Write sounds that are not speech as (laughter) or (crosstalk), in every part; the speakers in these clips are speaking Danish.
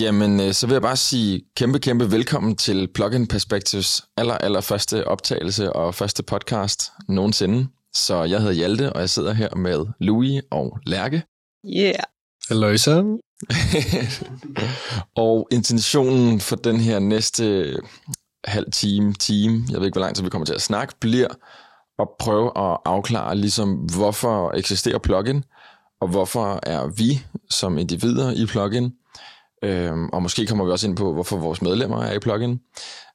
Jamen, øh, så vil jeg bare sige kæmpe, kæmpe velkommen til Plugin Perspectives aller, aller første optagelse og første podcast nogensinde. Så jeg hedder Hjalte, og jeg sidder her med Louis og Lærke. Yeah. Halløjsa. (laughs) og intentionen for den her næste halv time, time, jeg ved ikke, hvor lang tid vi kommer til at snakke, bliver at prøve at afklare, ligesom, hvorfor eksisterer plugin, og hvorfor er vi som individer i plugin, øhm, og måske kommer vi også ind på, hvorfor vores medlemmer er i plugin.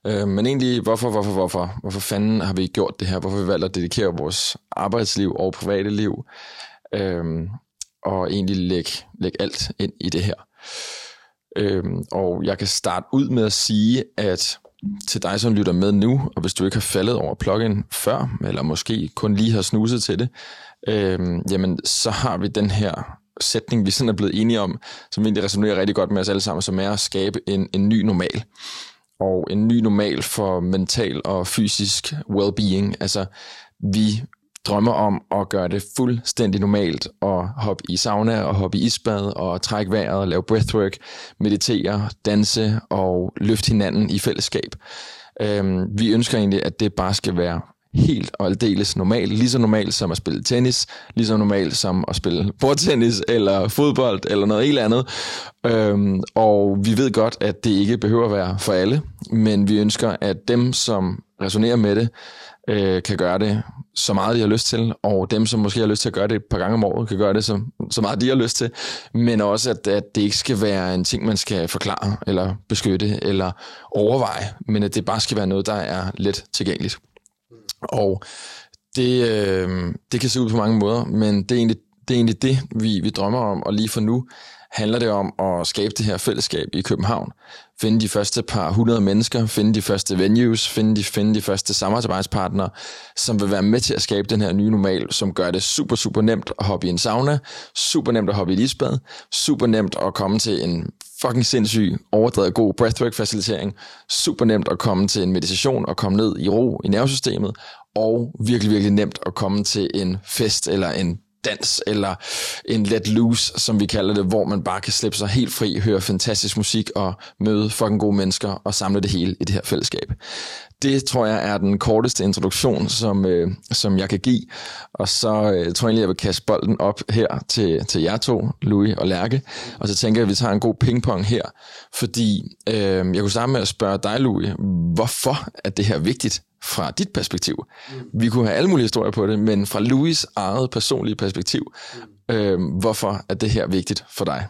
Øhm, men egentlig, hvorfor, hvorfor, hvorfor? Hvorfor fanden har vi gjort det her? Hvorfor har vi valgt at dedikere vores arbejdsliv og private liv? Øhm, og egentlig lægge, lægge alt ind i det her. Øhm, og jeg kan starte ud med at sige, at til dig, som lytter med nu, og hvis du ikke har faldet over plugin før, eller måske kun lige har snuset til det, øhm, jamen så har vi den her sætning, vi sådan er blevet enige om, som egentlig resonerer rigtig godt med os alle sammen, som er at skabe en, en ny normal. Og en ny normal for mental og fysisk well-being. Altså, vi drømmer om at gøre det fuldstændig normalt at hoppe i sauna og hoppe i isbad og trække vejret, lave breathwork, meditere, danse og løfte hinanden i fællesskab. Øhm, vi ønsker egentlig, at det bare skal være helt og aldeles normalt. Lige så normalt som at spille tennis, lige så normalt som at spille bordtennis eller fodbold eller noget helt andet. Øhm, og vi ved godt, at det ikke behøver at være for alle, men vi ønsker, at dem, som resonerer med det, øh, kan gøre det så meget, de har lyst til, og dem, som måske har lyst til at gøre det et par gange om året, kan gøre det så, så meget, de har lyst til, men også, at, at det ikke skal være en ting, man skal forklare, eller beskytte, eller overveje, men at det bare skal være noget, der er let tilgængeligt. Og det, øh, det kan se ud på mange måder, men det er egentlig det, er egentlig det vi, vi drømmer om, og lige for nu handler det om at skabe det her fællesskab i København. Finde de første par hundrede mennesker, finde de første venues, finde de, finde de første samarbejdspartnere, som vil være med til at skabe den her nye normal, som gør det super, super nemt at hoppe i en sauna, super nemt at hoppe i et isbad, super nemt at komme til en fucking sindssyg, overdrevet god breathwork-facilitering, super nemt at komme til en meditation og komme ned i ro i nervesystemet, og virkelig, virkelig nemt at komme til en fest eller en dans eller en let loose, som vi kalder det, hvor man bare kan slippe sig helt fri, høre fantastisk musik og møde fucking gode mennesker og samle det hele i det her fællesskab. Det tror jeg er den korteste introduktion, som, øh, som jeg kan give. Og så øh, tror jeg egentlig, jeg vil kaste bolden op her til, til jer to, Louis og Lærke. Og så tænker jeg, at vi tager en god pingpong her. Fordi øh, jeg kunne starte med at spørge dig, Louis, hvorfor er det her vigtigt fra dit perspektiv. Vi kunne have alle mulige historier på det, men fra Louis eget personlige perspektiv, øh, hvorfor er det her vigtigt for dig?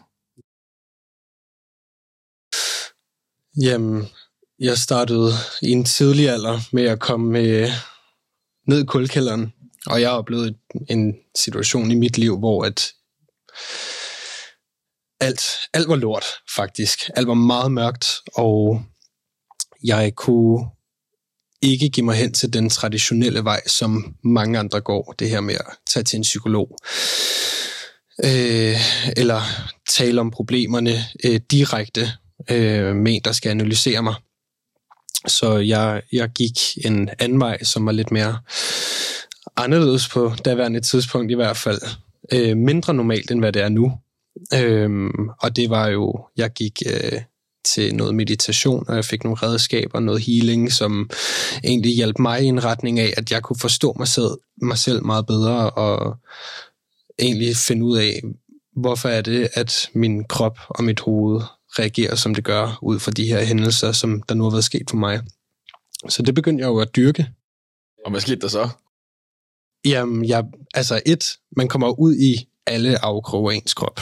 Jamen, jeg startede i en tidlig alder med at komme med ned i kulkælderen, og jeg oplevede en situation i mit liv, hvor at alt, alt var lort, faktisk. Alt var meget mørkt, og jeg kunne ikke give mig hen til den traditionelle vej, som mange andre går, det her med at tage til en psykolog. Øh, eller tale om problemerne øh, direkte øh, med en, der skal analysere mig. Så jeg, jeg gik en anden vej, som var lidt mere anderledes på daværende tidspunkt i hvert fald. Øh, mindre normalt, end hvad det er nu. Øh, og det var jo, jeg gik øh, til noget meditation, og jeg fik nogle redskaber, noget healing, som egentlig hjalp mig i en retning af, at jeg kunne forstå mig selv, mig selv meget bedre, og egentlig finde ud af, hvorfor er det, at min krop og mit hoved reagerer, som det gør, ud fra de her hændelser, som der nu har været sket for mig. Så det begyndte jeg jo at dyrke. Og hvad skete der så? Jamen, jeg, altså et, man kommer ud i alle afkroge af ens krop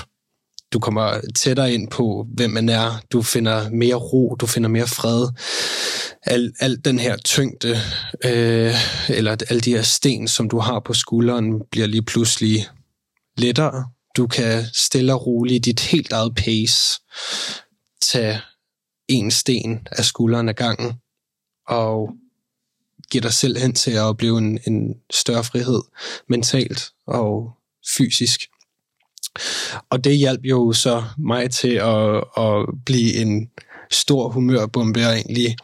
du kommer tættere ind på, hvem man er. Du finder mere ro, du finder mere fred. Al, al den her tyngde, øh, eller alle de her sten, som du har på skulderen, bliver lige pludselig lettere. Du kan stille og roligt dit helt eget pace tage en sten af skulderen af gangen, og give dig selv hen til at opleve en, en større frihed mentalt og fysisk. Og det hjalp jo så mig til at, at blive en stor humørbombe, og egentlig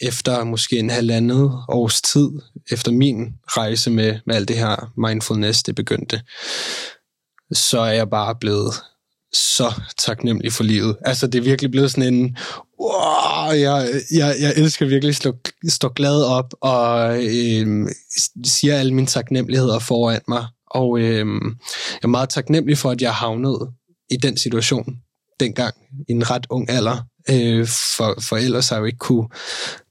efter måske en halvandet års tid, efter min rejse med, med alt det her mindfulness, det begyndte, så er jeg bare blevet så taknemmelig for livet. Altså, det er virkelig blevet sådan en, wow, jeg, jeg, jeg elsker virkelig at stå, stå glad op og øh, siger alle mine taknemmeligheder foran mig. Og øh, jeg er meget taknemmelig for, at jeg havnede i den situation dengang i en ret ung alder. Øh, for, for ellers har jeg jo ikke kunne,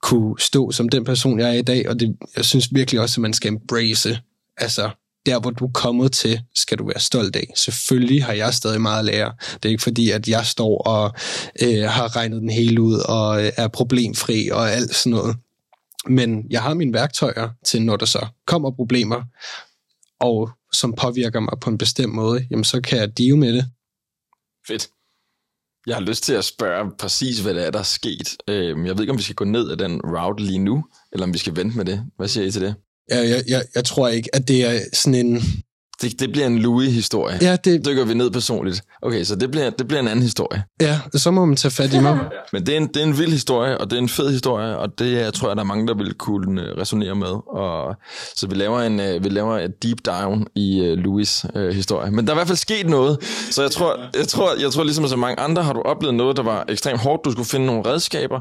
kunne stå som den person, jeg er i dag. Og det, jeg synes virkelig også, at man skal embrace altså der, hvor du er kommet til, skal du være stolt af. Selvfølgelig har jeg stadig meget at lære. Det er ikke fordi, at jeg står og øh, har regnet den hele ud og øh, er problemfri og alt sådan noget. Men jeg har mine værktøjer til, når der så kommer problemer, og som påvirker mig på en bestemt måde, jamen så kan jeg deal med det. Fedt. Jeg har lyst til at spørge præcis, hvad der er, der er sket. Øhm, jeg ved ikke, om vi skal gå ned ad den route lige nu, eller om vi skal vente med det. Hvad siger I til det? Jeg, jeg, jeg, jeg tror ikke, at det er sådan en... Det, det bliver en Louis-historie. Ja, det... Dykker vi ned personligt. Okay, så det bliver, det bliver en anden historie. Ja, så må man tage fat i mig. Men det er, en, det er en vild historie, og det er en fed historie, og det jeg tror jeg, der er mange, der vil kunne øh, resonere med. Og, så vi laver, en, øh, vi laver et deep down i uh, Louis' uh, historie. Men der er i hvert fald sket noget, så jeg tror, jeg tror, jeg tror ligesom så mange andre, har du oplevet noget, der var ekstremt hårdt. Du skulle finde nogle redskaber,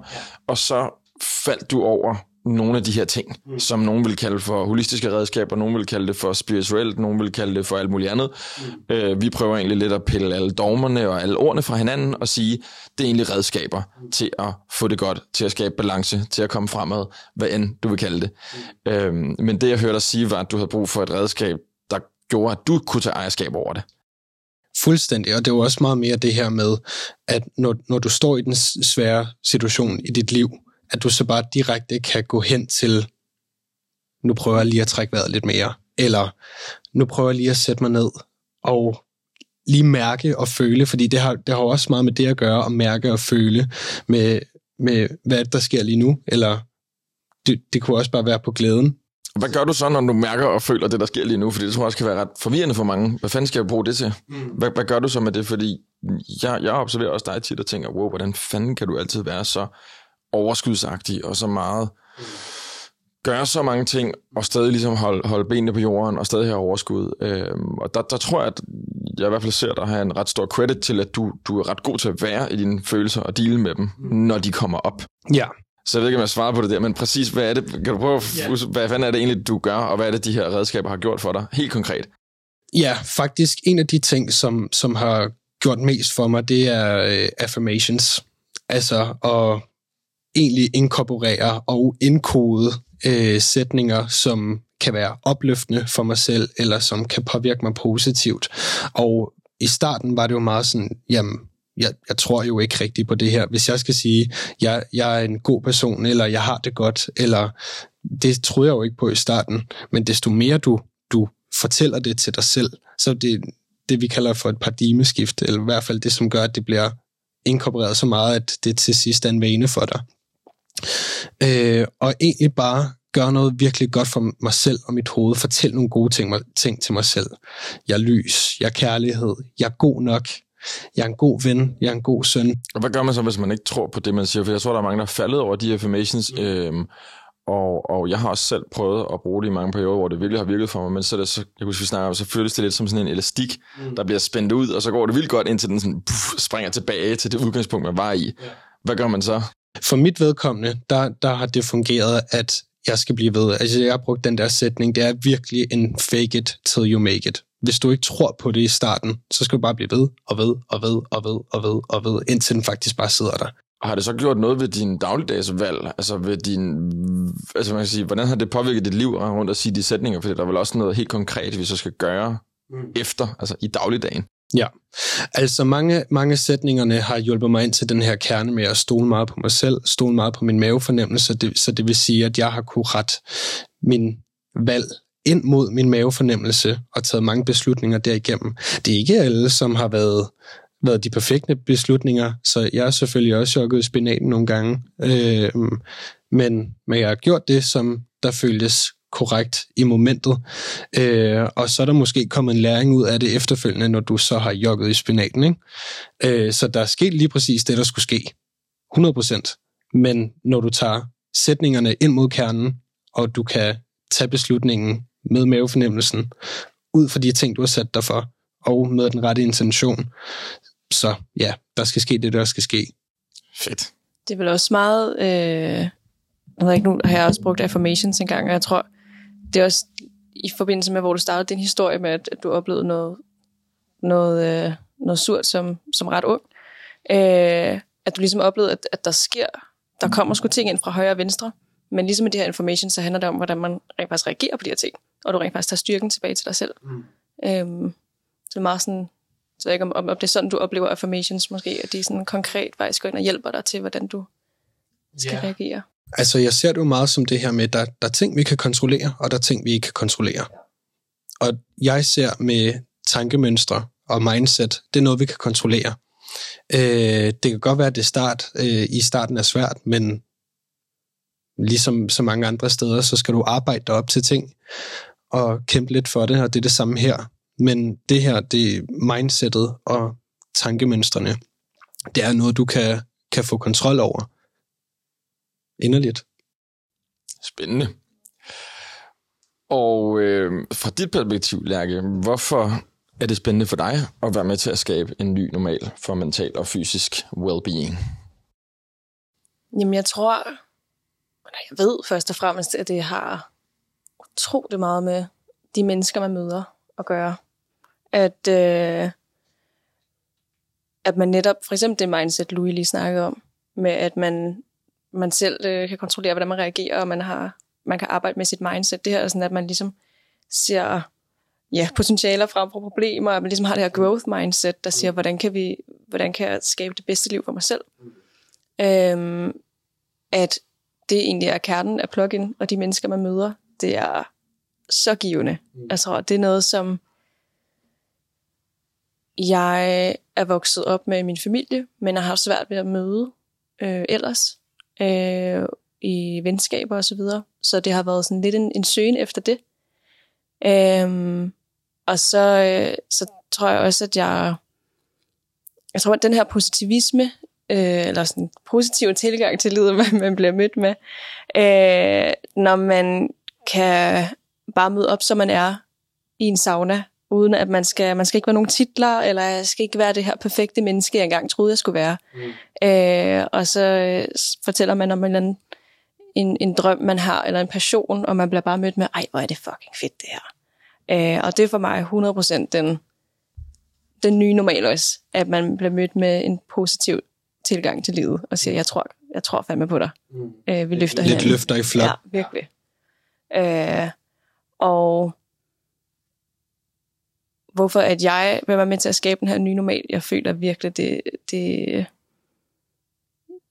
og så faldt du over nogle af de her ting, mm. som nogen vil kalde for holistiske redskaber, nogen vil kalde det for spirituelt, nogen vil kalde det for alt muligt andet. Mm. Øh, vi prøver egentlig lidt at pille alle dogmerne og alle ordene fra hinanden og sige, det er egentlig redskaber mm. til at få det godt, til at skabe balance, til at komme fremad, hvad end du vil kalde det. Mm. Øhm, men det jeg hørte dig sige var, at du havde brug for et redskab, der gjorde, at du kunne tage ejerskab over det. Fuldstændig, og det er jo også meget mere det her med, at når, når du står i den svære situation i dit liv, at du så bare direkte kan gå hen til, nu prøver jeg lige at trække vejret lidt mere, eller nu prøver jeg lige at sætte mig ned og lige mærke og føle, fordi det har, det har også meget med det at gøre, at mærke og føle med, med hvad der sker lige nu, eller det, det kunne også bare være på glæden. Hvad gør du så, når du mærker og føler det, der sker lige nu? Fordi det tror jeg også kan være ret forvirrende for mange. Hvad fanden skal jeg bruge det til? Mm. Hvad, hvad gør du så med det? Fordi jeg, jeg observerer også dig tit og tænker, wow, hvordan fanden kan du altid være så overskudsagtig og så meget gøre så mange ting, og stadig ligesom holde, holde benene på jorden, og stadig have overskud. Øhm, og der, der tror jeg, at jeg i hvert fald ser dig have en ret stor credit til, at du, du er ret god til at være i dine følelser og deale med dem, når de kommer op. Ja. Så jeg ved ikke, om jeg svarer på det der, men præcis, hvad er det, kan du prøve at yeah. hvad fanden er det egentlig, du gør, og hvad er det, de her redskaber har gjort for dig, helt konkret? Ja, faktisk en af de ting, som, som har gjort mest for mig, det er uh, affirmations. Altså at egentlig inkorporere og indkode øh, sætninger, som kan være opløftende for mig selv, eller som kan påvirke mig positivt. Og i starten var det jo meget sådan, jamen, jeg, jeg tror jo ikke rigtigt på det her. Hvis jeg skal sige, jeg, jeg er en god person, eller jeg har det godt, eller det troede jeg jo ikke på i starten, men desto mere du, du fortæller det til dig selv, så det det, vi kalder for et paradigmeskift, eller i hvert fald det, som gør, at det bliver inkorporeret så meget, at det til sidst er en vane for dig. Øh, og egentlig bare gøre noget virkelig godt for mig selv og mit hoved. Fortæl nogle gode ting, ting til mig selv. Jeg er lys, jeg er kærlighed, jeg er god nok, jeg er en god ven, jeg er en god søn. Og hvad gør man så, hvis man ikke tror på det, man siger? For jeg tror, der er mange, der er faldet over de affirmations, mm. øhm, og, og jeg har også selv prøvet at bruge det i mange perioder, hvor det virkelig har virket for mig, men så, det, så jeg husker, vi snakker om, så føles det lidt som sådan en elastik, mm. der bliver spændt ud, og så går det vildt godt, indtil den sådan, puff, springer tilbage til det udgangspunkt, man var i. Yeah. Hvad gør man så? For mit vedkommende, der, der har det fungeret, at jeg skal blive ved. Altså, jeg har brugt den der sætning, det er virkelig en fake it till you make it. Hvis du ikke tror på det i starten, så skal du bare blive ved og ved og ved og ved og ved og ved, indtil den faktisk bare sidder der. Har det så gjort noget ved din dagligdags valg? Altså ved din, altså man kan sige, hvordan har det påvirket dit liv rundt at sige de sætninger? For der er vel også noget helt konkret, vi så skal gøre mm. efter, altså i dagligdagen. Ja, altså mange, mange sætningerne har hjulpet mig ind til den her kerne med at stole meget på mig selv, stole meget på min mavefornemmelse, det, så det vil sige, at jeg har kunne ret min valg ind mod min mavefornemmelse og taget mange beslutninger derigennem. Det er ikke alle, som har været, været de perfekte beslutninger, så jeg er selvfølgelig også chokket i spinaten nogle gange. Øh, men, men jeg har gjort det, som der føltes korrekt i momentet. Øh, og så er der måske kommet en læring ud af det efterfølgende, når du så har jogget i spinaten. Ikke? Øh, så der er sket lige præcis det, der skulle ske. 100%. Men når du tager sætningerne ind mod kernen, og du kan tage beslutningen med mavefornemmelsen, ud fra de ting, du har sat dig for, og med den rette intention, så ja, der skal ske det, der skal ske. Fedt. Det er vel også meget... Øh, jeg ved ikke, nu har jeg også brugt affirmations engang, og jeg tror, det er også i forbindelse med, hvor du startede din historie med, at, at du oplevede noget, noget, øh, noget surt som, som ret ung. Øh, at du ligesom oplevede, at, at der sker, der kommer sgu ting ind fra højre og venstre, men ligesom med det her information, så handler det om, hvordan man rent faktisk reagerer på de her ting, og du rent faktisk tager styrken tilbage til dig selv. Mm. Øhm, så det er meget sådan, så jeg ikke om, om, det er sådan, du oplever affirmations måske, at de sådan konkret faktisk går ind og hjælper dig til, hvordan du skal yeah. reagere. Altså, jeg ser det jo meget som det her med, der, der er ting, vi kan kontrollere, og der er ting, vi ikke kan kontrollere. Og jeg ser med tankemønstre og mindset, det er noget, vi kan kontrollere. Øh, det kan godt være, at det start, øh, i starten er svært, men ligesom så mange andre steder, så skal du arbejde dig op til ting og kæmpe lidt for det, og det er det samme her. Men det her, det er mindsetet og tankemønstrene, det er noget, du kan, kan få kontrol over. Inderligt. Spændende. Og øh, fra dit perspektiv, Lærke, hvorfor er det spændende for dig at være med til at skabe en ny normal for mental og fysisk well-being? Jamen, jeg tror, jeg ved først og fremmest, at det har utroligt meget med de mennesker, man møder at gøre. At, øh, at man netop, for eksempel det mindset, Louis lige snakkede om, med at man, man selv øh, kan kontrollere, hvordan man reagerer, og man, har, man kan arbejde med sit mindset. Det her er sådan, at man ligesom ser ja, potentialer frem for problemer, og man ligesom har det her growth mindset, der siger, hvordan kan, vi, hvordan kan jeg skabe det bedste liv for mig selv? Øhm, at det egentlig er kernen af plugin, og de mennesker, man møder, det er så givende. Mm. Tror, det er noget, som jeg er vokset op med i min familie, men jeg har svært ved at møde øh, ellers øh, i venskaber og så videre. Så det har været sådan lidt en, en søgen efter det. Øhm, og så, øh, så tror jeg også, at jeg, jeg tror, at den her positivisme, øh, eller sådan positiv tilgang til livet, (laughs) man, man bliver mødt med, øh, når man kan bare møde op, som man er i en sauna, uden at man skal, man skal ikke være nogen titler, eller jeg skal ikke være det her perfekte menneske, jeg engang troede, jeg skulle være. Mm. Øh, og så fortæller man om en, anden, en, en drøm, man har, eller en passion, og man bliver bare mødt med, ej, hvor er det fucking fedt det her. Øh, og det er for mig 100% den, den nye normal også, at man bliver mødt med en positiv tilgang til livet, og siger, jeg tror, jeg tror fandme på dig. Mm. Øh, vi løfter Lidt hinanden. løfter i flot. Ja, virkelig. Øh, og hvorfor at jeg vil være med til at skabe den her nye normal, jeg føler virkelig, det, det,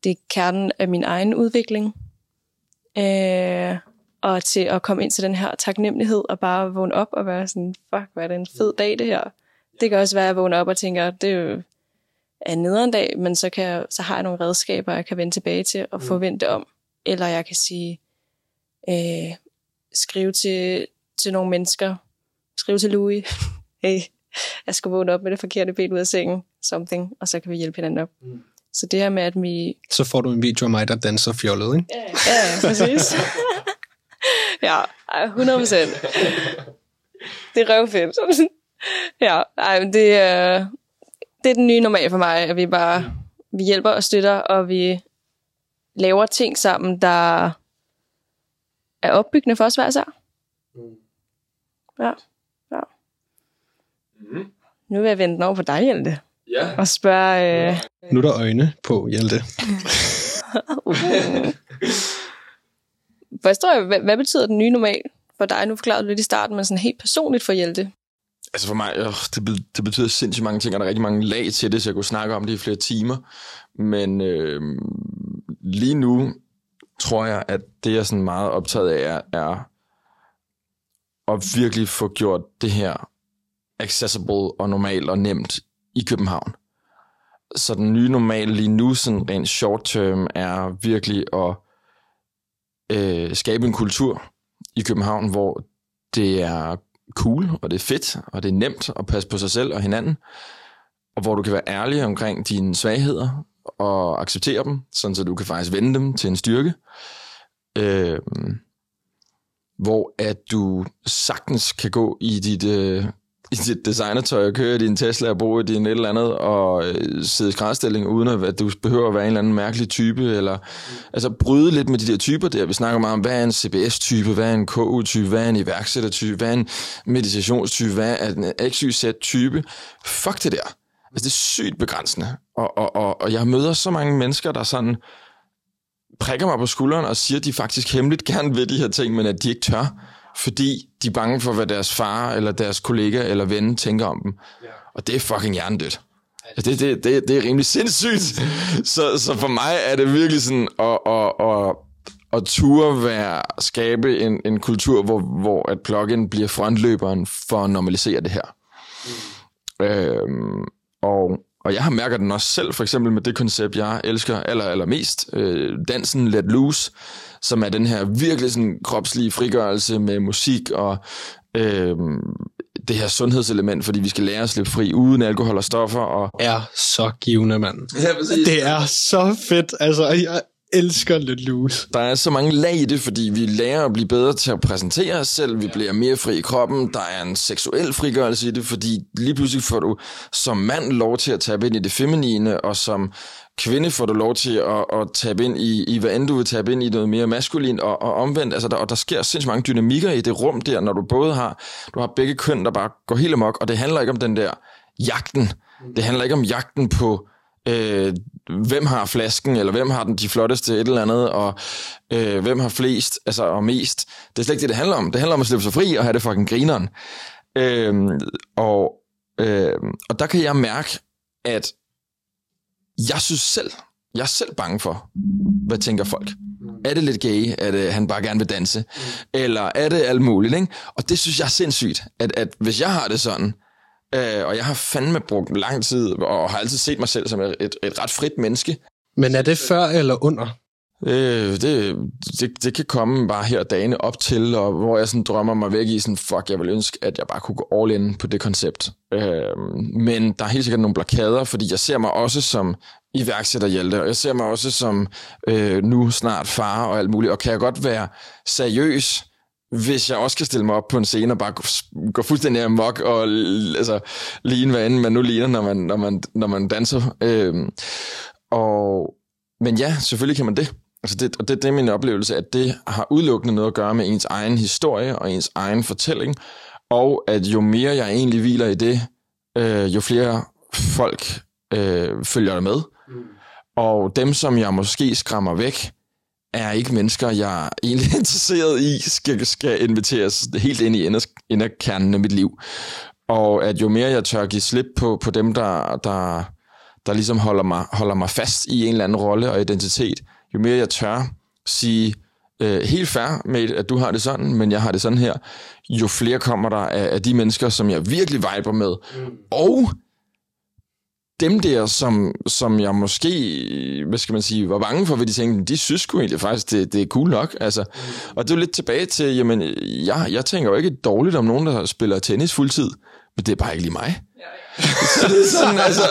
det er kernen af min egen udvikling. Øh, og til at komme ind til den her taknemmelighed, og bare vågne op og være sådan, fuck, hvad er det en fed dag det her. Det kan også være, at jeg vågner op og tænker, det er jo en nederen dag, men så, kan jeg, så har jeg nogle redskaber, jeg kan vende tilbage til og mm. forvente om. Eller jeg kan sige, øh, skrive til, til nogle mennesker, skrive til Louis, (laughs) hey, jeg skal vågne op med det forkerte ben ud af sengen, something, og så kan vi hjælpe hinanden op. Mm. Så det her med, at vi... Så får du en video af mig, der danser fjollet, ikke? Ja, ja præcis. ja, 100 procent. Det er røvfedt. ja, ej, det, er, det er den nye normal for mig, at vi bare vi hjælper og støtter, og vi laver ting sammen, der er opbyggende for os hver sær. Mm. Ja. Nu vil jeg vente over på dig, Hjelte. Ja. Og spørge... Øh... Nu er der øjne på, Hjelte. (laughs) uh. Forstår jeg, hvad, hvad betyder den nye normal for dig? Nu forklarede du lidt i starten, men sådan helt personligt for Hjelte. Altså for mig, øh, det, det betyder sindssygt mange ting, og der er rigtig mange lag til det, så jeg kunne snakke om det i flere timer. Men øh, lige nu tror jeg, at det, jeg er sådan meget optaget af, er, er at virkelig få gjort det her accessible og normalt og nemt i København. Så den nye normal lige nu, sådan rent short term, er virkelig at øh, skabe en kultur i København, hvor det er cool, og det er fedt, og det er nemt at passe på sig selv og hinanden, og hvor du kan være ærlig omkring dine svagheder, og acceptere dem, sådan så du kan faktisk vende dem til en styrke. Øh, hvor at du sagtens kan gå i dit, øh, i dit designertøj og køre i din Tesla og bo i din et eller andet og øh, sidde i skrædstilling, uden at du behøver at være en eller anden mærkelig type, eller altså bryde lidt med de der typer der. Vi snakker meget om, hvad er en CBS-type, hvad er en KU-type, hvad er en iværksættertype, hvad er en meditationstype, hvad er en XYZ-type. Fuck det der. Altså, det er sygt begrænsende. Og, og, og, og jeg møder så mange mennesker, der sådan prikker mig på skulderen og siger, at de faktisk hemmeligt gerne vil de her ting, men at de ikke tør fordi de er bange for, hvad deres far eller deres kollega eller ven tænker om dem. Ja. Og det er fucking hjernedødt. Altså, det, det, det, det er rimelig sindssygt. (laughs) så, så for mig er det virkelig sådan at, at, at, at ture være, skabe en, en kultur, hvor, hvor at plugin bliver frontløberen for at normalisere det her. Mm. Øhm, og, og jeg har mærket den også selv, for eksempel med det koncept, jeg elsker aller, allermest, øh, dansen Let Loose, som er den her virkelig sådan kropslige frigørelse med musik og øh, det her sundhedselement, fordi vi skal lære at slippe fri uden alkohol og stoffer. Og... Er så givende, mand. Ja, præcis. Det er så fedt. Altså, jeg elsker lidt loose. Der er så mange lag i det, fordi vi lærer at blive bedre til at præsentere os selv, vi bliver mere fri i kroppen, der er en seksuel frigørelse i det, fordi lige pludselig får du som mand lov til at tabe ind i det feminine, og som kvinde får du lov til at, at tabe ind i, i, hvad end du vil tabe ind i noget mere maskulin og, og omvendt. Altså der, og der sker sindssygt mange dynamikker i det rum der, når du både har, du har begge køn, der bare går helt amok, og det handler ikke om den der jagten. Det handler ikke om jagten på, øh, hvem har flasken, eller hvem har den de flotteste et eller andet, og øh, hvem har flest, altså og mest. Det er slet ikke det, det handler om. Det handler om at slippe sig fri og have det fucking grineren. Øh, og, øh, og der kan jeg mærke, at jeg synes selv, jeg er selv bange for, hvad tænker folk. Er det lidt gay, at han bare gerne vil danse? Eller er det alt muligt? Ikke? Og det synes jeg er sindssygt, at, at hvis jeg har det sådan, øh, og jeg har fandme brugt lang tid, og har altid set mig selv som et, et ret frit menneske. Men er det før eller under? Øh, det, det, det kan komme bare her dagene op til, og hvor jeg sådan drømmer mig væk i sådan, fuck, jeg vil ønske, at jeg bare kunne gå all in på det koncept. Øh, men der er helt sikkert nogle blokader, fordi jeg ser mig også som iværksætterhjelte, og jeg ser mig også som øh, nu snart far og alt muligt, og kan jeg godt være seriøs, hvis jeg også kan stille mig op på en scene og bare gå, gå fuldstændig amok og altså, ligne, hvad end man nu ligner, når man, når man, når man danser. Øh, og, men ja, selvfølgelig kan man det. Altså det, og det, det er min oplevelse, at det har udelukkende noget at gøre med ens egen historie og ens egen fortælling, og at jo mere jeg egentlig hviler i det, øh, jo flere folk øh, følger der med. Mm. Og dem, som jeg måske skræmmer væk, er ikke mennesker, jeg (laughs) er egentlig interesseret i, skal, skal inviteres helt ind i inderkernen af mit liv. Og at jo mere jeg tør give slip på, på dem, der, der, der ligesom holder mig, holder mig fast i en eller anden rolle og identitet, jo mere jeg tør sige, øh, helt fair med, at du har det sådan, men jeg har det sådan her, jo flere kommer der af, af de mennesker, som jeg virkelig viber med. Mm. Og dem der, som, som jeg måske, hvad skal man sige, var bange for, hvad de tænkte, de synes sgu egentlig faktisk, det, det er cool nok. Altså. Og det er jo lidt tilbage til, jamen, jeg, jeg tænker jo ikke dårligt om nogen, der spiller tennis fuldtid, men det er bare ikke lige mig. Så det er sådan, altså,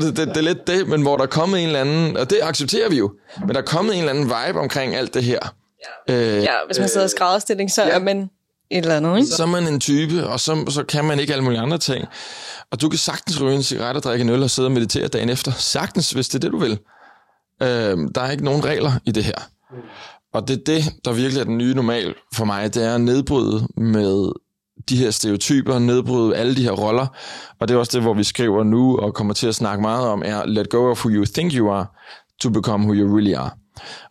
det, det, det er lidt det, men hvor der er kommet en eller anden, og det accepterer vi jo, men der er kommet en eller anden vibe omkring alt det her. Ja, øh, ja hvis man sidder i skrædderstilling, så ja. er man et eller andet, ikke? Så er man en type, og så, så kan man ikke alle mulige andre ting. Og du kan sagtens ryge en cigaret og drikke en øl og sidde og meditere dagen efter. Sagtens, hvis det er det, du vil. Øh, der er ikke nogen regler i det her. Og det er det, der virkelig er den nye normal for mig, det er at nedbryde med de her stereotyper, nedbryde alle de her roller. Og det er også det, hvor vi skriver nu og kommer til at snakke meget om, er let go of who you think you are, to become who you really are.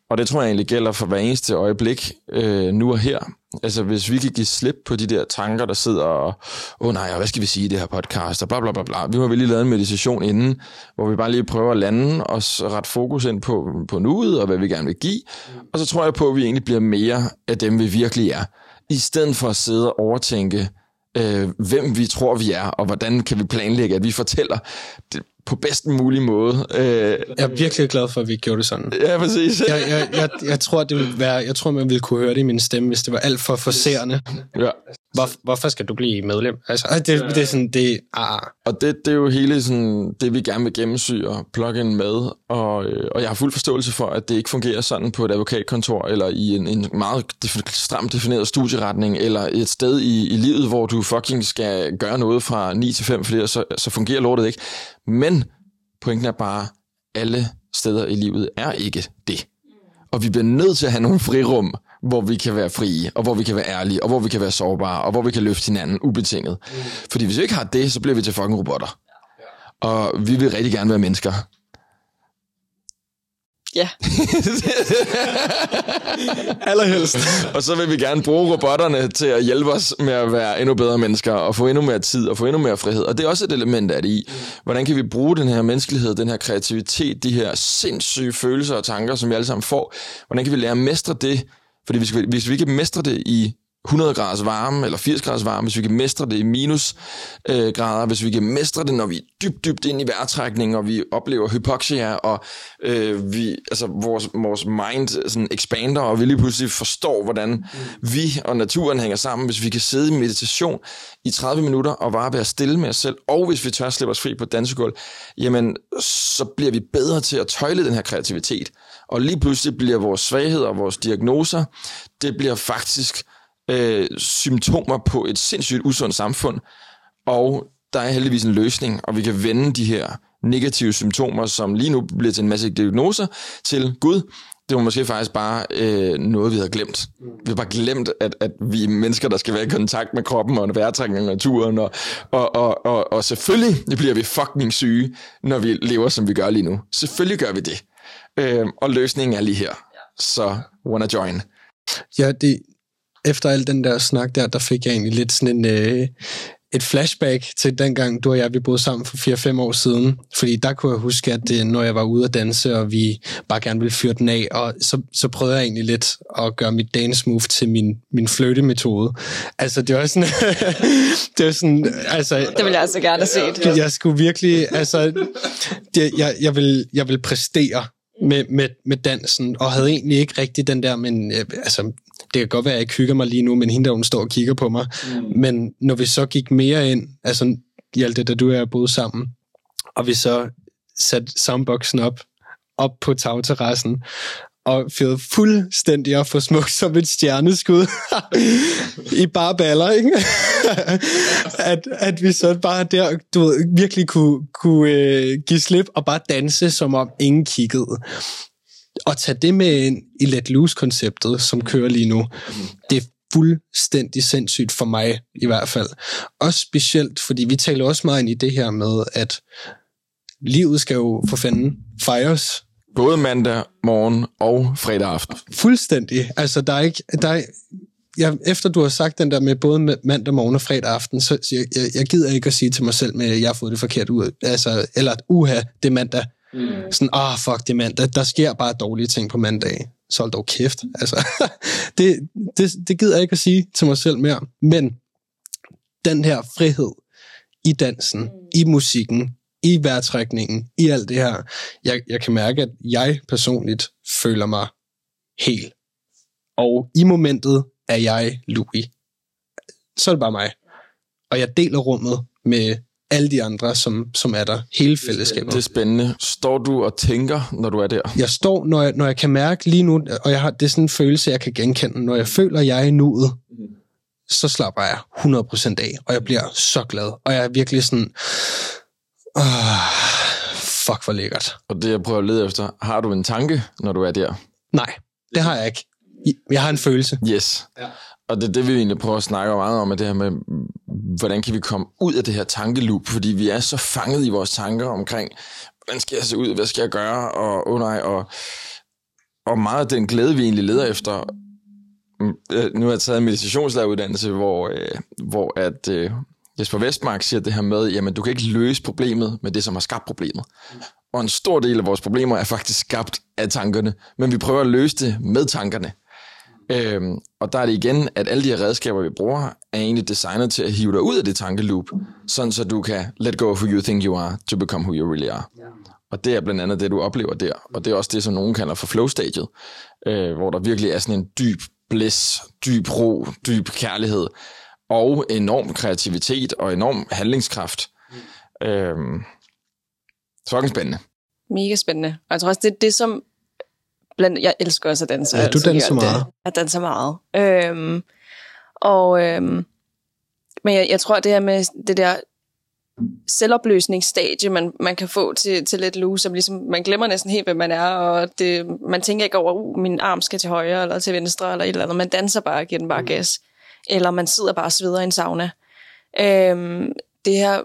Og det tror jeg egentlig gælder for hver eneste øjeblik, øh, nu og her. Altså hvis vi kan give slip på de der tanker, der sidder og, åh oh, nej, hvad skal vi sige i det her podcast, og bla bla bla bla. Vi må vel lige lave en meditation inden, hvor vi bare lige prøver at lande og ret fokus ind på, på nuet og hvad vi gerne vil give. Og så tror jeg på, at vi egentlig bliver mere af dem, vi virkelig er i stedet for at sidde og overtænke, øh, hvem vi tror, vi er, og hvordan kan vi planlægge, at vi fortæller. Det, på bedst mulig måde. Øh, Jeg er virkelig glad for, at vi gjorde det sådan. ja, præcis. Jeg, jeg, jeg, jeg tror, det ville være, jeg tror, man ville kunne høre det i min stemme, hvis det var alt for forserende. Ja. Hvor, hvorfor skal du blive medlem? Altså, det, det er sådan, det ah, Og det, det er jo hele sådan, det, vi gerne vil gennemsyre plugin med, og, øh, og jeg har fuld forståelse for, at det ikke fungerer sådan på et advokatkontor, eller i en, en meget stramt defineret studieretning, eller et sted i, i livet, hvor du fucking skal gøre noget fra 9 til 5, fordi så, så fungerer lortet ikke. Men pointen er bare, alle steder i livet er ikke det. Og vi bliver nødt til at have nogle frirum, hvor vi kan være frie, og hvor vi kan være ærlige, og hvor vi kan være sårbare, og hvor vi kan løfte hinanden ubetinget. Fordi hvis vi ikke har det, så bliver vi til fucking robotter. Og vi vil rigtig gerne være mennesker. Ja, (laughs) allerhelst. og så vil vi gerne bruge robotterne til at hjælpe os med at være endnu bedre mennesker, og få endnu mere tid, og få endnu mere frihed. Og det er også et element af det i. Hvordan kan vi bruge den her menneskelighed, den her kreativitet, de her sindssyge følelser og tanker, som vi alle sammen får? Hvordan kan vi lære at mestre det? Fordi hvis vi, hvis vi kan mestre det i 100 graders varme, eller 80 graders varme, hvis vi kan mestre det i minus øh, grader, hvis vi kan mestre det, når vi er dybt, dybt ind i vejrtrækningen, og vi oplever hypoxia, og øh, vi, altså, vores, vores mind sådan expander, og vi lige pludselig forstår, hvordan mm. vi og naturen hænger sammen, hvis vi kan sidde i meditation i 30 minutter og bare være stille med os selv, og hvis vi tør slippe os fri på dansegulv, jamen, så bliver vi bedre til at tøjle den her kreativitet. Og lige pludselig bliver vores svagheder og vores diagnoser, det bliver faktisk øh, symptomer på et sindssygt usundt samfund, og der er heldigvis en løsning, og vi kan vende de her negative symptomer, som lige nu bliver til en masse diagnoser, til Gud. Det var måske faktisk bare øh, noget, vi havde glemt. Vi har bare glemt, at, at vi er mennesker, der skal være i kontakt med kroppen og vejrtrækningen og naturen, og, og, og, og, og selvfølgelig bliver vi fucking syge, når vi lever, som vi gør lige nu. Selvfølgelig gør vi det. Øh, og løsningen er lige her. Så wanna join. Ja, det, efter al den der snak der, der fik jeg egentlig lidt sådan en, øh, et flashback til dengang, du og jeg, vi boede sammen for 4-5 år siden. Fordi der kunne jeg huske, at det, når jeg var ude at danse, og vi bare gerne ville fyre den af, og så, så prøvede jeg egentlig lidt at gøre mit dance move til min, min fløte-metode. Altså, det var sådan... (laughs) det var sådan altså, det vil jeg altså gerne have set. jeg skulle virkelig... Altså, det, jeg, jeg, vil, jeg vil præstere med, med, med dansen, og havde egentlig ikke rigtig den der, men øh, altså, det kan godt være, at jeg ikke hygger mig lige nu, men hende der, hun står og kigger på mig. Mm. Men når vi så gik mere ind, altså i alt det, da du og jeg boede sammen, og vi så satte soundboxen op, op på tagterrassen, og fyret fuldstændig op for smuk som et stjerneskud (laughs) i bare baller, ikke? (laughs) at, at vi så bare der, du ved, virkelig kunne, kunne øh, give slip og bare danse, som om ingen kiggede. Og tage det med ind i Let Loose-konceptet, som kører lige nu, det er fuldstændig sindssygt for mig i hvert fald. Også specielt, fordi vi taler også meget ind i det her med, at livet skal jo for fanden fejres Både mandag morgen og fredag aften. Fuldstændig. Altså, der er ikke... Der er, jeg, efter du har sagt den der med både mandag morgen og fredag aften, så jeg, jeg, jeg gider ikke at sige til mig selv med, at jeg har fået det forkert ud. Altså, eller at uha, det er mandag. Mm. Sådan, ah, oh, fuck, det er mandag. Der sker bare dårlige ting på mandag. Så hold dog kæft. Altså, (laughs) det, det, det gider jeg ikke at sige til mig selv mere. Men den her frihed i dansen, i musikken, i vejrtrækningen, i alt det her. Jeg, jeg kan mærke, at jeg personligt føler mig helt. Og i momentet er jeg Louis. Så er det bare mig. Og jeg deler rummet med alle de andre, som, som er der. Hele fællesskabet. Det er spændende. Står du og tænker, når du er der? Jeg står, når jeg, når jeg kan mærke lige nu, og jeg har, det er sådan en følelse, jeg kan genkende. Når jeg føler, at jeg er i nuet, så slapper jeg 100% af, og jeg bliver så glad. Og jeg er virkelig sådan, Oh, fuck, hvor lækkert. Og det, jeg prøver at lede efter, har du en tanke, når du er der? Nej, det har jeg ikke. Jeg har en følelse. Yes. Ja. Og det er det, vi egentlig prøver at snakke meget om, at det her med, hvordan kan vi komme ud af det her tankeloop, fordi vi er så fanget i vores tanker omkring, hvordan skal jeg se ud, hvad skal jeg gøre, og oh nej, og, og meget af den glæde, vi egentlig leder efter, øh, nu har jeg taget en meditationslæreruddannelse, hvor, øh, hvor at, øh, Jesper Vestmark siger det her med, jamen du kan ikke løse problemet med det, som har skabt problemet. Og en stor del af vores problemer er faktisk skabt af tankerne, men vi prøver at løse det med tankerne. Øhm, og der er det igen, at alle de her redskaber, vi bruger, er egentlig designet til at hive dig ud af det tankeloop, sådan så du kan let go of who you think you are, to become who you really are. Og det er blandt andet det, du oplever der. Og det er også det, som nogen kalder for flow-stadiet, øh, hvor der virkelig er sådan en dyb bliss, dyb ro, dyb kærlighed, og enorm kreativitet og enorm handlingskraft. Mm. Øhm, fucking spændende. Mega spændende. Og jeg tror også, det er det, som... Blandt, jeg elsker også at danse. Ja, du danser meget. Det. Jeg danser meget. Øhm, og, øhm, men jeg, jeg tror, det her med det der selvopløsningsstadie, man, man kan få til, til lidt loose, som ligesom, man glemmer næsten helt, hvem man er, og det, man tænker ikke over, uh, min arm skal til højre eller til venstre, eller et eller andet. Man danser bare og giver den bare mm. gas. Eller man sidder bare og sveder i en sauna. Øhm, det her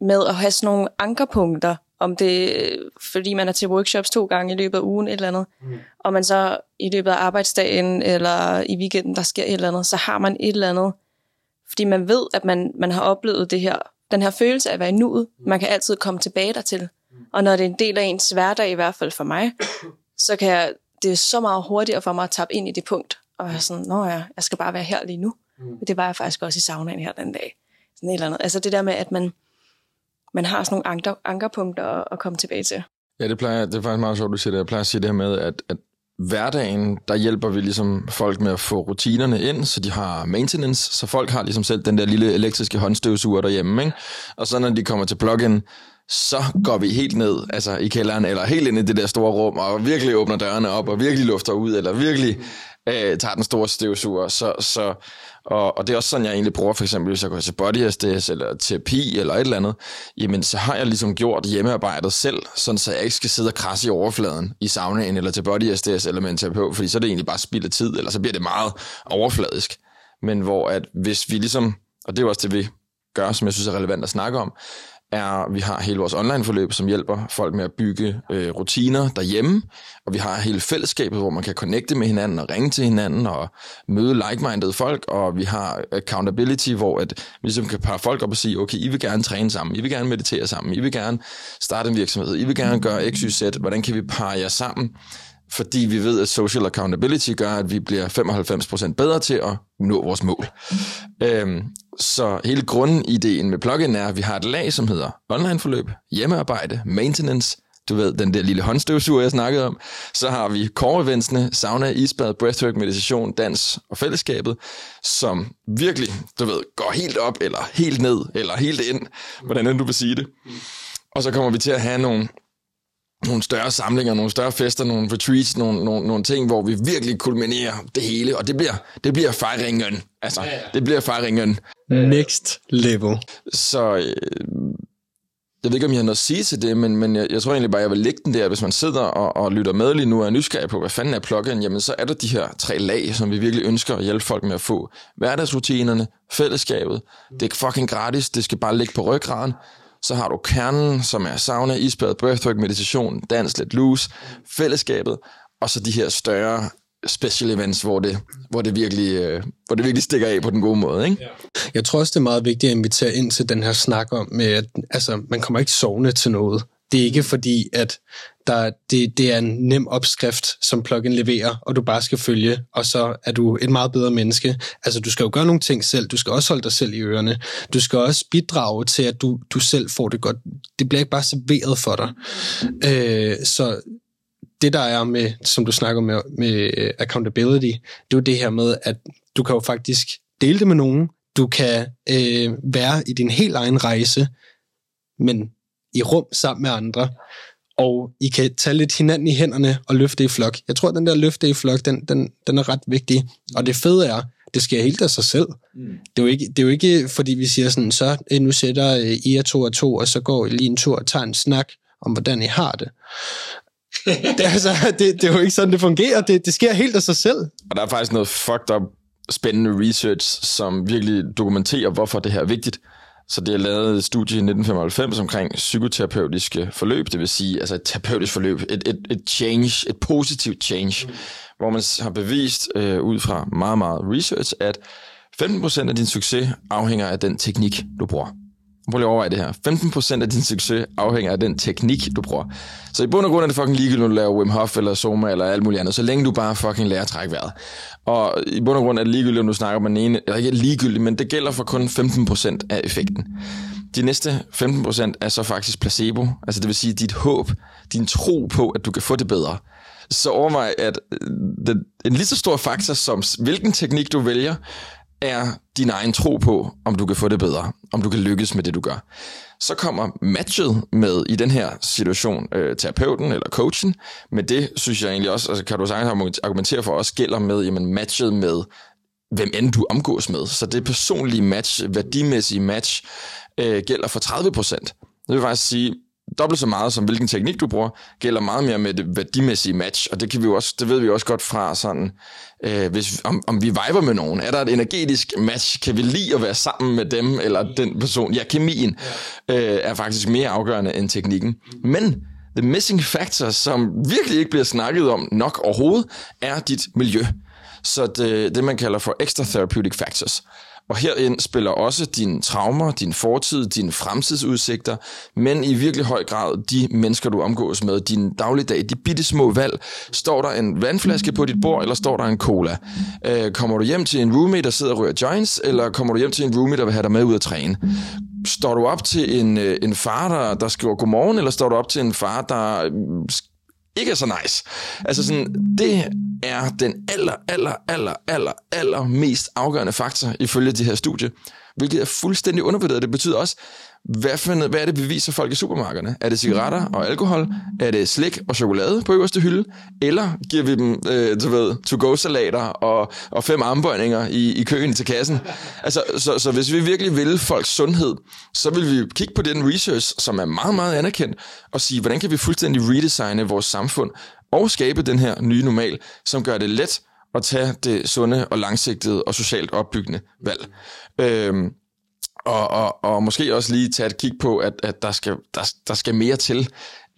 med at have sådan nogle ankerpunkter, om det fordi man er til workshops to gange i løbet af ugen, et eller andet, mm. og man så i løbet af arbejdsdagen eller i weekenden, der sker et eller andet, så har man et eller andet, fordi man ved, at man, man har oplevet det her, den her følelse af at være i nuet, man kan altid komme tilbage dertil. Mm. Og når det er en del af ens hverdag, i hvert fald for mig, så kan jeg, det er så meget hurtigere for mig at tappe ind i det punkt, og være sådan, nå ja, jeg skal bare være her lige nu. Mm. Det var jeg faktisk også i saunaen her den dag. Sådan et eller andet. Altså det der med, at man, man har sådan nogle anker, ankerpunkter at, at komme tilbage til. Ja, det, plejer, det er faktisk meget sjovt, du siger det. Jeg plejer at sige det her med, at, at hverdagen, der hjælper vi ligesom folk med at få rutinerne ind, så de har maintenance, så folk har ligesom selv den der lille elektriske håndstøvsuger derhjemme, ikke? Og så når de kommer til plug-in, så går vi helt ned altså i kælderen, eller helt ind i det der store rum, og virkelig åbner dørene op, og virkelig lufter ud, eller virkelig øh, tager den store støvsuger. Så, så, og, og det er også sådan, jeg egentlig bruger, for eksempel, hvis jeg går til body SDS, eller terapi, eller et eller andet, jamen så har jeg ligesom gjort hjemmearbejdet selv, sådan så jeg ikke skal sidde og krasse i overfladen i saunaen, eller til body SDS, eller med en terapeut, fordi så er det egentlig bare spild af tid, eller så bliver det meget overfladisk. Men hvor at hvis vi ligesom, og det er også det, vi gør, som jeg synes er relevant at snakke om, er, vi har hele vores online-forløb, som hjælper folk med at bygge øh, rutiner derhjemme, og vi har hele fællesskabet, hvor man kan connecte med hinanden og ringe til hinanden og møde like-minded folk, og vi har accountability, hvor at vi ligesom kan pare folk op og sige, okay, I vil gerne træne sammen, I vil gerne meditere sammen, I vil gerne starte en virksomhed, I vil gerne gøre x, y, z, hvordan kan vi parre jer sammen? Fordi vi ved, at social accountability gør, at vi bliver 95% bedre til at nå vores mål. Øhm, så hele grundideen med plugin er, at vi har et lag, som hedder online-forløb, hjemmearbejde, maintenance, du ved, den der lille håndstøvsuger, jeg snakkede om. Så har vi core-eventsene, sauna, isbad, breathwork, meditation, dans og fællesskabet, som virkelig, du ved, går helt op, eller helt ned, eller helt ind, hvordan end du vil sige det. Og så kommer vi til at have nogle nogle større samlinger, nogle større fester, nogle retreats, nogle, nogle, nogle ting, hvor vi virkelig kulminerer det hele, og det bliver, det bliver fejringen. Altså, ja. det bliver fejringen. Next level. Så øh, jeg ved ikke, om jeg har noget at sige til det, men, men jeg, jeg tror egentlig bare, jeg vil lægge den der, hvis man sidder og, og lytter med lige nu og er nysgerrig på, hvad fanden er plugin, jamen så er der de her tre lag, som vi virkelig ønsker at hjælpe folk med at få. Hverdagsrutinerne, fællesskabet, det er fucking gratis, det skal bare ligge på ryggraden. Så har du kernen, som er sauna, isbad, breathwork, meditation, dans, let loose, fællesskabet, og så de her større special events, hvor det, hvor det, virkelig, øh, hvor det virkelig stikker af på den gode måde. Ikke? Jeg tror også, det er meget vigtigt at invitere ind til den her snak om, at altså, man kommer ikke sovende til noget. Det er ikke fordi, at der, det, det er en nem opskrift, som plugin leverer, og du bare skal følge, og så er du et meget bedre menneske. Altså, du skal jo gøre nogle ting selv. Du skal også holde dig selv i ørerne. Du skal også bidrage til, at du, du selv får det godt. Det bliver ikke bare serveret for dig. Øh, så det, der er med, som du snakker med, med accountability, det er jo det her med, at du kan jo faktisk dele det med nogen. Du kan øh, være i din helt egen rejse, men i rum sammen med andre, og I kan tage lidt hinanden i hænderne og løfte i flok. Jeg tror, at den der løfte i flok, den, den, den er ret vigtig. Og det fede er, det sker helt af sig selv. Mm. Det, er jo ikke, det er jo ikke, fordi vi siger sådan, så eh, nu sætter eh, I jer to og to, og så går I lige en tur og tager en snak om, hvordan I har det. det, er altså, (laughs) det, det er jo ikke sådan, det fungerer. Det, det sker helt af sig selv. Og der er faktisk noget fucked up spændende research, som virkelig dokumenterer, hvorfor det her er vigtigt. Så det er lavet et studie i 1995 omkring psykoterapeutiske forløb, det vil sige altså et terapeutisk forløb, et, et, et change, et positivt change, mm. hvor man har bevist øh, ud fra meget, meget research, at 15% af din succes afhænger af den teknik, du bruger. Prøv lige at overveje det her. 15% af din succes afhænger af den teknik, du bruger. Så i bund og grund er det fucking ligegyldigt, når du laver Wim Hof eller Soma eller alt muligt andet, så længe du bare fucking lærer at trække vejret. Og i bund og grund er det ligegyldigt, om du snakker med den ene, eller ikke ligegyldigt, men det gælder for kun 15% af effekten. De næste 15% er så faktisk placebo, altså det vil sige dit håb, din tro på, at du kan få det bedre. Så overvej, at øh, den, en lige så stor faktor som hvilken teknik du vælger, er din egen tro på, om du kan få det bedre, om du kan lykkes med det, du gør. Så kommer matchet med, i den her situation, øh, terapeuten eller coachen, men det synes jeg egentlig også, altså kan du sagtens argumentere for, også gælder med, jamen matchet med, hvem end du omgås med. Så det personlige match, værdimæssige match, øh, gælder for 30 procent. Det vil faktisk sige, dobbelt så meget som hvilken teknik du bruger, gælder meget mere med det værdimæssige match, og det, kan vi jo også, det ved vi også godt fra sådan, øh, hvis, om, om vi viber med nogen. Er der et energetisk match? Kan vi lide at være sammen med dem eller den person? Ja, kemien øh, er faktisk mere afgørende end teknikken. Men the missing factor, som virkelig ikke bliver snakket om nok overhovedet, er dit miljø. Så det, det man kalder for extra therapeutic factors. Og herind spiller også dine traumer, din fortid, dine fremtidsudsigter, men i virkelig høj grad de mennesker, du omgås med, din dagligdag, de bitte små valg. Står der en vandflaske på dit bord, eller står der en cola? Øh, kommer du hjem til en roommate, der sidder og ryger joints, eller kommer du hjem til en roommate, der vil have dig med ud at træne? Står du op til en, øh, en far, der, der skriver godmorgen, eller står du op til en far, der øh, ikke er så nice. Altså sådan, det er den aller, aller, aller, aller, aller mest afgørende faktor ifølge det her studie, hvilket er fuldstændig undervurderet. Det betyder også, hvad, for, hvad er det, vi viser folk i supermarkederne? Er det cigaretter og alkohol? Er det slik og chokolade på øverste hylde? Eller giver vi dem, øh, du ved, to-go-salater og, og fem armbøjninger i, i køen til kassen? Altså, så, så hvis vi virkelig vil folks sundhed, så vil vi kigge på den research, som er meget, meget anerkendt, og sige, hvordan kan vi fuldstændig redesigne vores samfund og skabe den her nye normal, som gør det let at tage det sunde og langsigtede og socialt opbyggende valg. Øhm, og, og, og måske også lige tage et kig på, at, at der, skal, der, der skal mere til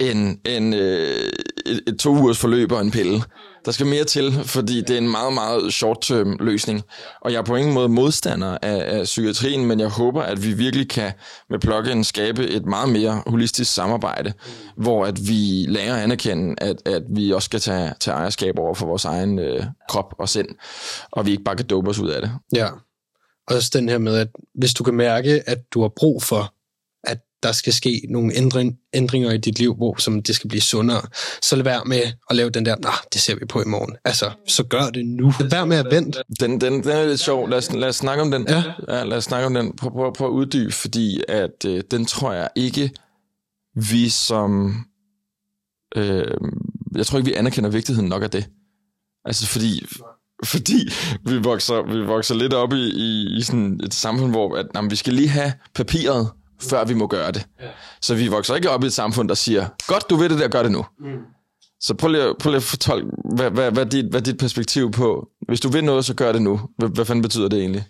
end, end øh, et, et to ugers forløb og en pille. Der skal mere til, fordi det er en meget, meget short-term løsning. Og jeg er på ingen måde modstander af, af psykiatrien, men jeg håber, at vi virkelig kan med plugin skabe et meget mere holistisk samarbejde, mm. hvor at vi lærer at anerkende, at, at vi også skal tage, tage ejerskab over for vores egen øh, krop og sind, og vi ikke bare kan dope os ud af det. Ja, også den her med, at hvis du kan mærke, at du har brug for, at der skal ske nogle ændring, ændringer i dit liv, hvor som det skal blive sundere, så lad være med at lave den der, nah, det ser vi på i morgen. Altså, så gør det nu. Lad være med at vente. Den, den, den er lidt sjov. Lad os, lad os snakke om den. Ja. ja lad os snakke om den. Prøv, prøv, prøv at uddybe, fordi at øh, den tror jeg ikke, vi som... Øh, jeg tror ikke, vi anerkender vigtigheden nok af det. Altså, fordi fordi vi vokser, vi vokser lidt op i, i, i sådan et samfund, hvor at, jamen, vi skal lige have papiret, før vi må gøre det. Ja. Så vi vokser ikke op i et samfund, der siger, godt, du ved det der, gør det nu. Mm. Så prøv lige, prøv lige at fortolke, hvad, hvad, hvad, dit, hvad dit perspektiv på, hvis du vil noget, så gør det nu. Hvad, hvad fanden betyder det egentlig?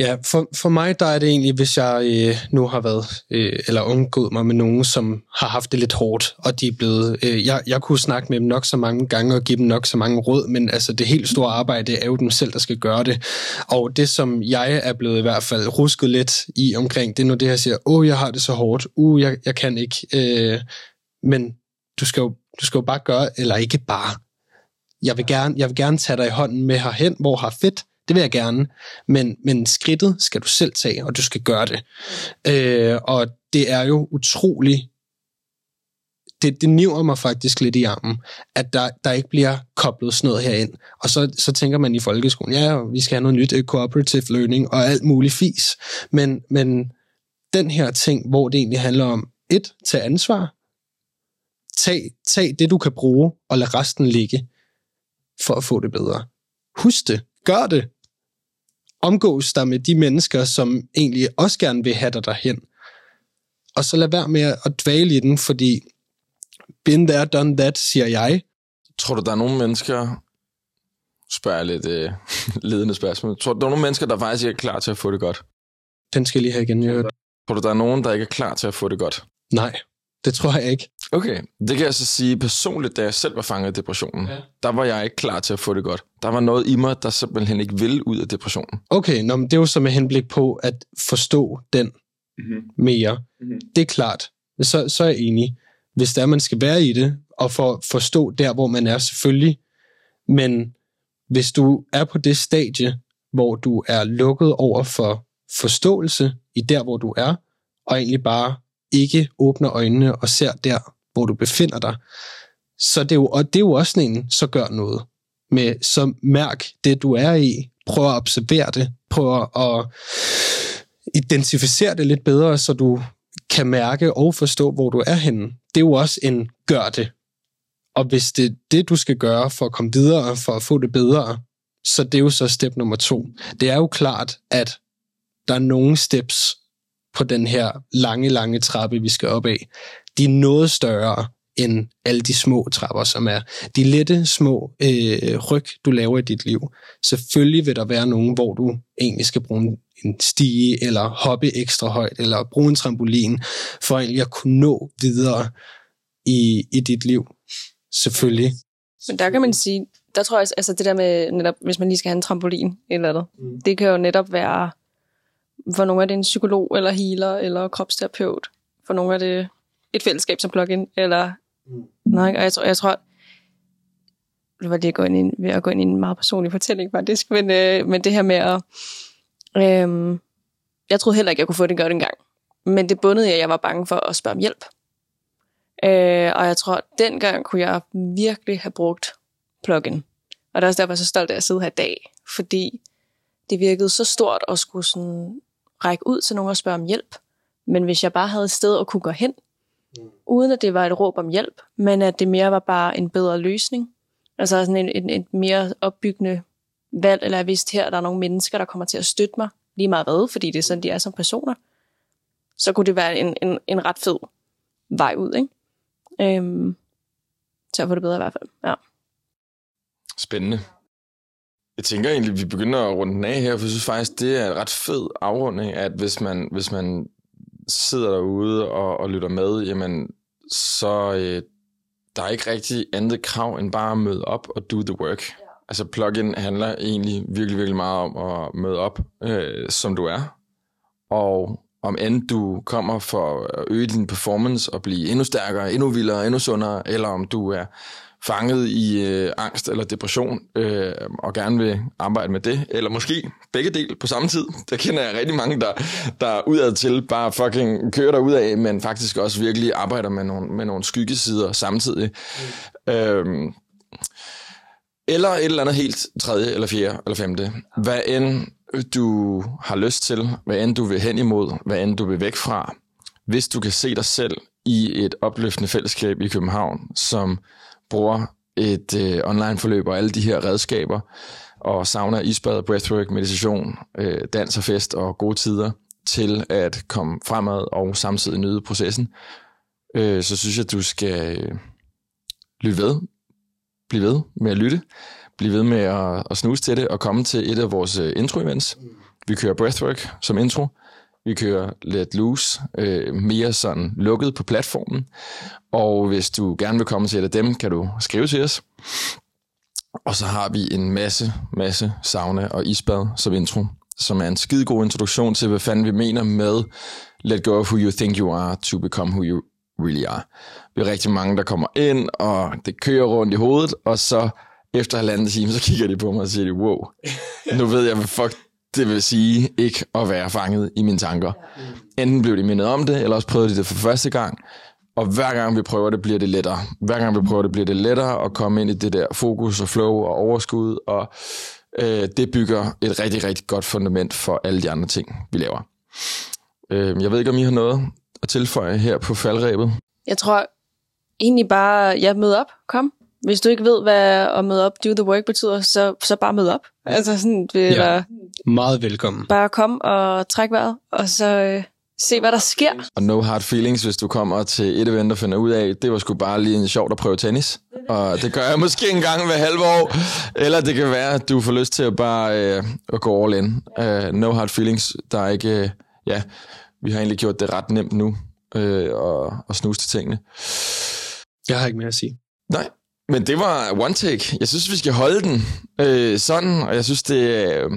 Ja, for, for mig der er det egentlig, hvis jeg øh, nu har været, øh, eller undgået mig med nogen, som har haft det lidt hårdt, og de er blevet, øh, jeg, jeg kunne snakke med dem nok så mange gange og give dem nok så mange råd, men altså det helt store arbejde er jo dem selv, der skal gøre det. Og det, som jeg er blevet i hvert fald rusket lidt i omkring, det er nu det, jeg siger, åh, jeg har det så hårdt, uh, jeg, jeg kan ikke, øh, men du skal, jo, du skal jo bare gøre, eller ikke bare, jeg vil gerne, jeg vil gerne tage dig i hånden med herhen, hvor har fedt, det vil jeg gerne, men, men skridtet skal du selv tage, og du skal gøre det. Øh, og det er jo utrolig det, det niver mig faktisk lidt i armen, at der, der ikke bliver koblet sådan noget herind. Og så, så tænker man i folkeskolen, ja, vi skal have noget nyt, øh, cooperative learning og alt muligt fis. Men, men den her ting, hvor det egentlig handler om, et, tage ansvar, tag, tag det, du kan bruge, og lad resten ligge, for at få det bedre. Husk det. Gør det omgås dig med de mennesker, som egentlig også gerne vil have dig derhen. Og så lad være med at dvæle i den, fordi been there, done that, siger jeg. Tror du, der er nogle mennesker, spørger jeg lidt øh, (laughs) ledende spørgsmål, tror du, der er nogle mennesker, der faktisk ikke er klar til at få det godt? Den skal jeg lige have igen, jeg Tror du, der er nogen, der ikke er klar til at få det godt? Nej. Det tror jeg ikke. Okay, det kan jeg så sige personligt, da jeg selv var fanget i depressionen. Ja. Der var jeg ikke klar til at få det godt. Der var noget i mig, der simpelthen ikke ville ud af depressionen. Okay, nå, men det er jo så med henblik på at forstå den mm-hmm. mere. Mm-hmm. Det er klart. Så, så er jeg enig. Hvis der man skal være i det, og for forstå der, hvor man er selvfølgelig. Men hvis du er på det stadie, hvor du er lukket over for forståelse i der, hvor du er, og egentlig bare ikke åbner øjnene og ser der, hvor du befinder dig, så det er jo, og det er jo også sådan en, så gør noget. Med, så mærk det, du er i, prøv at observere det, prøv at identificere det lidt bedre, så du kan mærke og forstå, hvor du er henne. Det er jo også en gør det. Og hvis det er det, du skal gøre for at komme videre, for at få det bedre, så det er jo så step nummer to. Det er jo klart, at der er nogle steps på den her lange, lange trappe, vi skal op af. De er noget større end alle de små trapper, som er de lette, små øh, ryg, du laver i dit liv. Selvfølgelig vil der være nogen, hvor du egentlig skal bruge en stige, eller hoppe ekstra højt, eller bruge en trampolin, for egentlig at kunne nå videre i, i dit liv. Selvfølgelig. Men der kan man sige, der tror jeg, altså det der med, netop, hvis man lige skal have en trampolin eller andet, mm. det kan jo netop være, for nogle af det en psykolog, eller healer, eller kropsterapeut. For nogle af det et fællesskab som plugin, eller mm. nej, og jeg tror, jeg tror, det var det, jeg gå ind i, ved at gå ind i en meget personlig fortælling faktisk, men, øh, men det her med at, øh, jeg troede heller ikke, jeg kunne få det godt engang, men det bundede jeg, jeg var bange for at spørge om hjælp. Øh, og jeg tror, at dengang kunne jeg virkelig have brugt plugin. Og det er også derfor, jeg er så stolt af at sidde her i dag, fordi det virkede så stort at skulle sådan række ud til nogen og spørge om hjælp. Men hvis jeg bare havde et sted at kunne gå hen, mm. uden at det var et råb om hjælp, men at det mere var bare en bedre løsning, altså sådan en, en, en mere opbyggende valg, eller jeg vidste her, at der er nogle mennesker, der kommer til at støtte mig, lige meget hvad, fordi det er sådan, de er som personer, så kunne det være en, en, en ret fed vej ud, ikke? Øhm, til at få det bedre i hvert fald, ja. Spændende. Jeg tænker egentlig, at vi begynder at runde den af her, for jeg synes faktisk, det er en ret fed afrunding, at hvis man, hvis man sidder derude og, og lytter med, jamen, så øh, der er ikke rigtig andet krav end bare at møde op og do the work. Ja. Altså plugin handler egentlig virkelig, virkelig meget om at møde op, øh, som du er. Og om end du kommer for at øge din performance og blive endnu stærkere, endnu vildere, endnu sundere, eller om du er fanget i øh, angst eller depression øh, og gerne vil arbejde med det, eller måske begge dele på samme tid. (laughs) Der kender jeg rigtig mange, der, der udad til bare fucking kører der ud af, men faktisk også virkelig arbejder med nogle, med nogle skyggesider samtidig. Mm. Øhm, eller et eller andet helt tredje, eller fjerde, eller femte. Hvad end du har lyst til, hvad end du vil hen imod, hvad end du vil væk fra, hvis du kan se dig selv i et opløftende fællesskab i København, som bruger et øh, online-forløb og alle de her redskaber, og savner isbad, breathwork, meditation, øh, dans og fest og gode tider, til at komme fremad og samtidig nyde processen, øh, så synes jeg, at du skal øh, lytte ved, blive ved med at lytte, blive ved med at, at snuse til det, og komme til et af vores øh, intro-events. Vi kører breathwork som intro, vi kører Let Loose, øh, mere sådan lukket på platformen. Og hvis du gerne vil komme til et af dem, kan du skrive til os. Og så har vi en masse, masse sauna og isbad som intro, som er en skide god introduktion til, hvad fanden vi mener med Let go of who you think you are to become who you really are. Vi er rigtig mange, der kommer ind, og det kører rundt i hovedet, og så efter halvanden time, så kigger de på mig og siger, wow, nu ved jeg, hvad fuck det vil sige ikke at være fanget i mine tanker. Enten blev de mindet om det, eller også prøvede de det for første gang. Og hver gang vi prøver det, bliver det lettere. Hver gang vi prøver det, bliver det lettere at komme ind i det der fokus og flow og overskud. Og øh, det bygger et rigtig, rigtig godt fundament for alle de andre ting, vi laver. Øh, jeg ved ikke, om I har noget at tilføje her på faldrebet. Jeg tror egentlig bare, jeg møder op. Kom hvis du ikke ved, hvad at møde op, do the work betyder, så, så bare møde op. Altså sådan, det, ja, der, meget velkommen. Bare kom og træk vejret, og så øh, se, hvad der sker. Og no hard feelings, hvis du kommer til et event og finder ud af, det var sgu bare lige en sjovt at prøve tennis. Og det gør jeg måske en gang hver halve år. Eller det kan være, at du får lyst til at bare øh, at gå all in. Uh, no hard feelings. Der er ikke... Øh, ja, vi har egentlig gjort det ret nemt nu. Øh, og, og snuse til tingene. Jeg har ikke mere at sige. Nej, men det var one take. Jeg synes, vi skal holde den øh, sådan, og jeg synes, det, øh,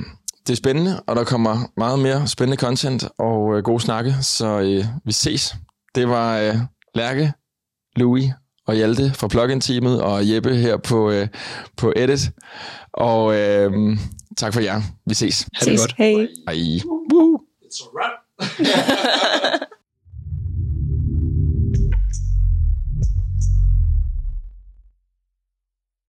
det er spændende, og der kommer meget mere spændende content og øh, gode snakke, så øh, vi ses. Det var øh, Lærke, Louis og Hjalte fra Plugin-teamet, og Jeppe her på, øh, på Edit. Og øh, tak for jer. Vi ses. Ha' det Ses. godt. Hej. Hej. It's a wrap. (laughs)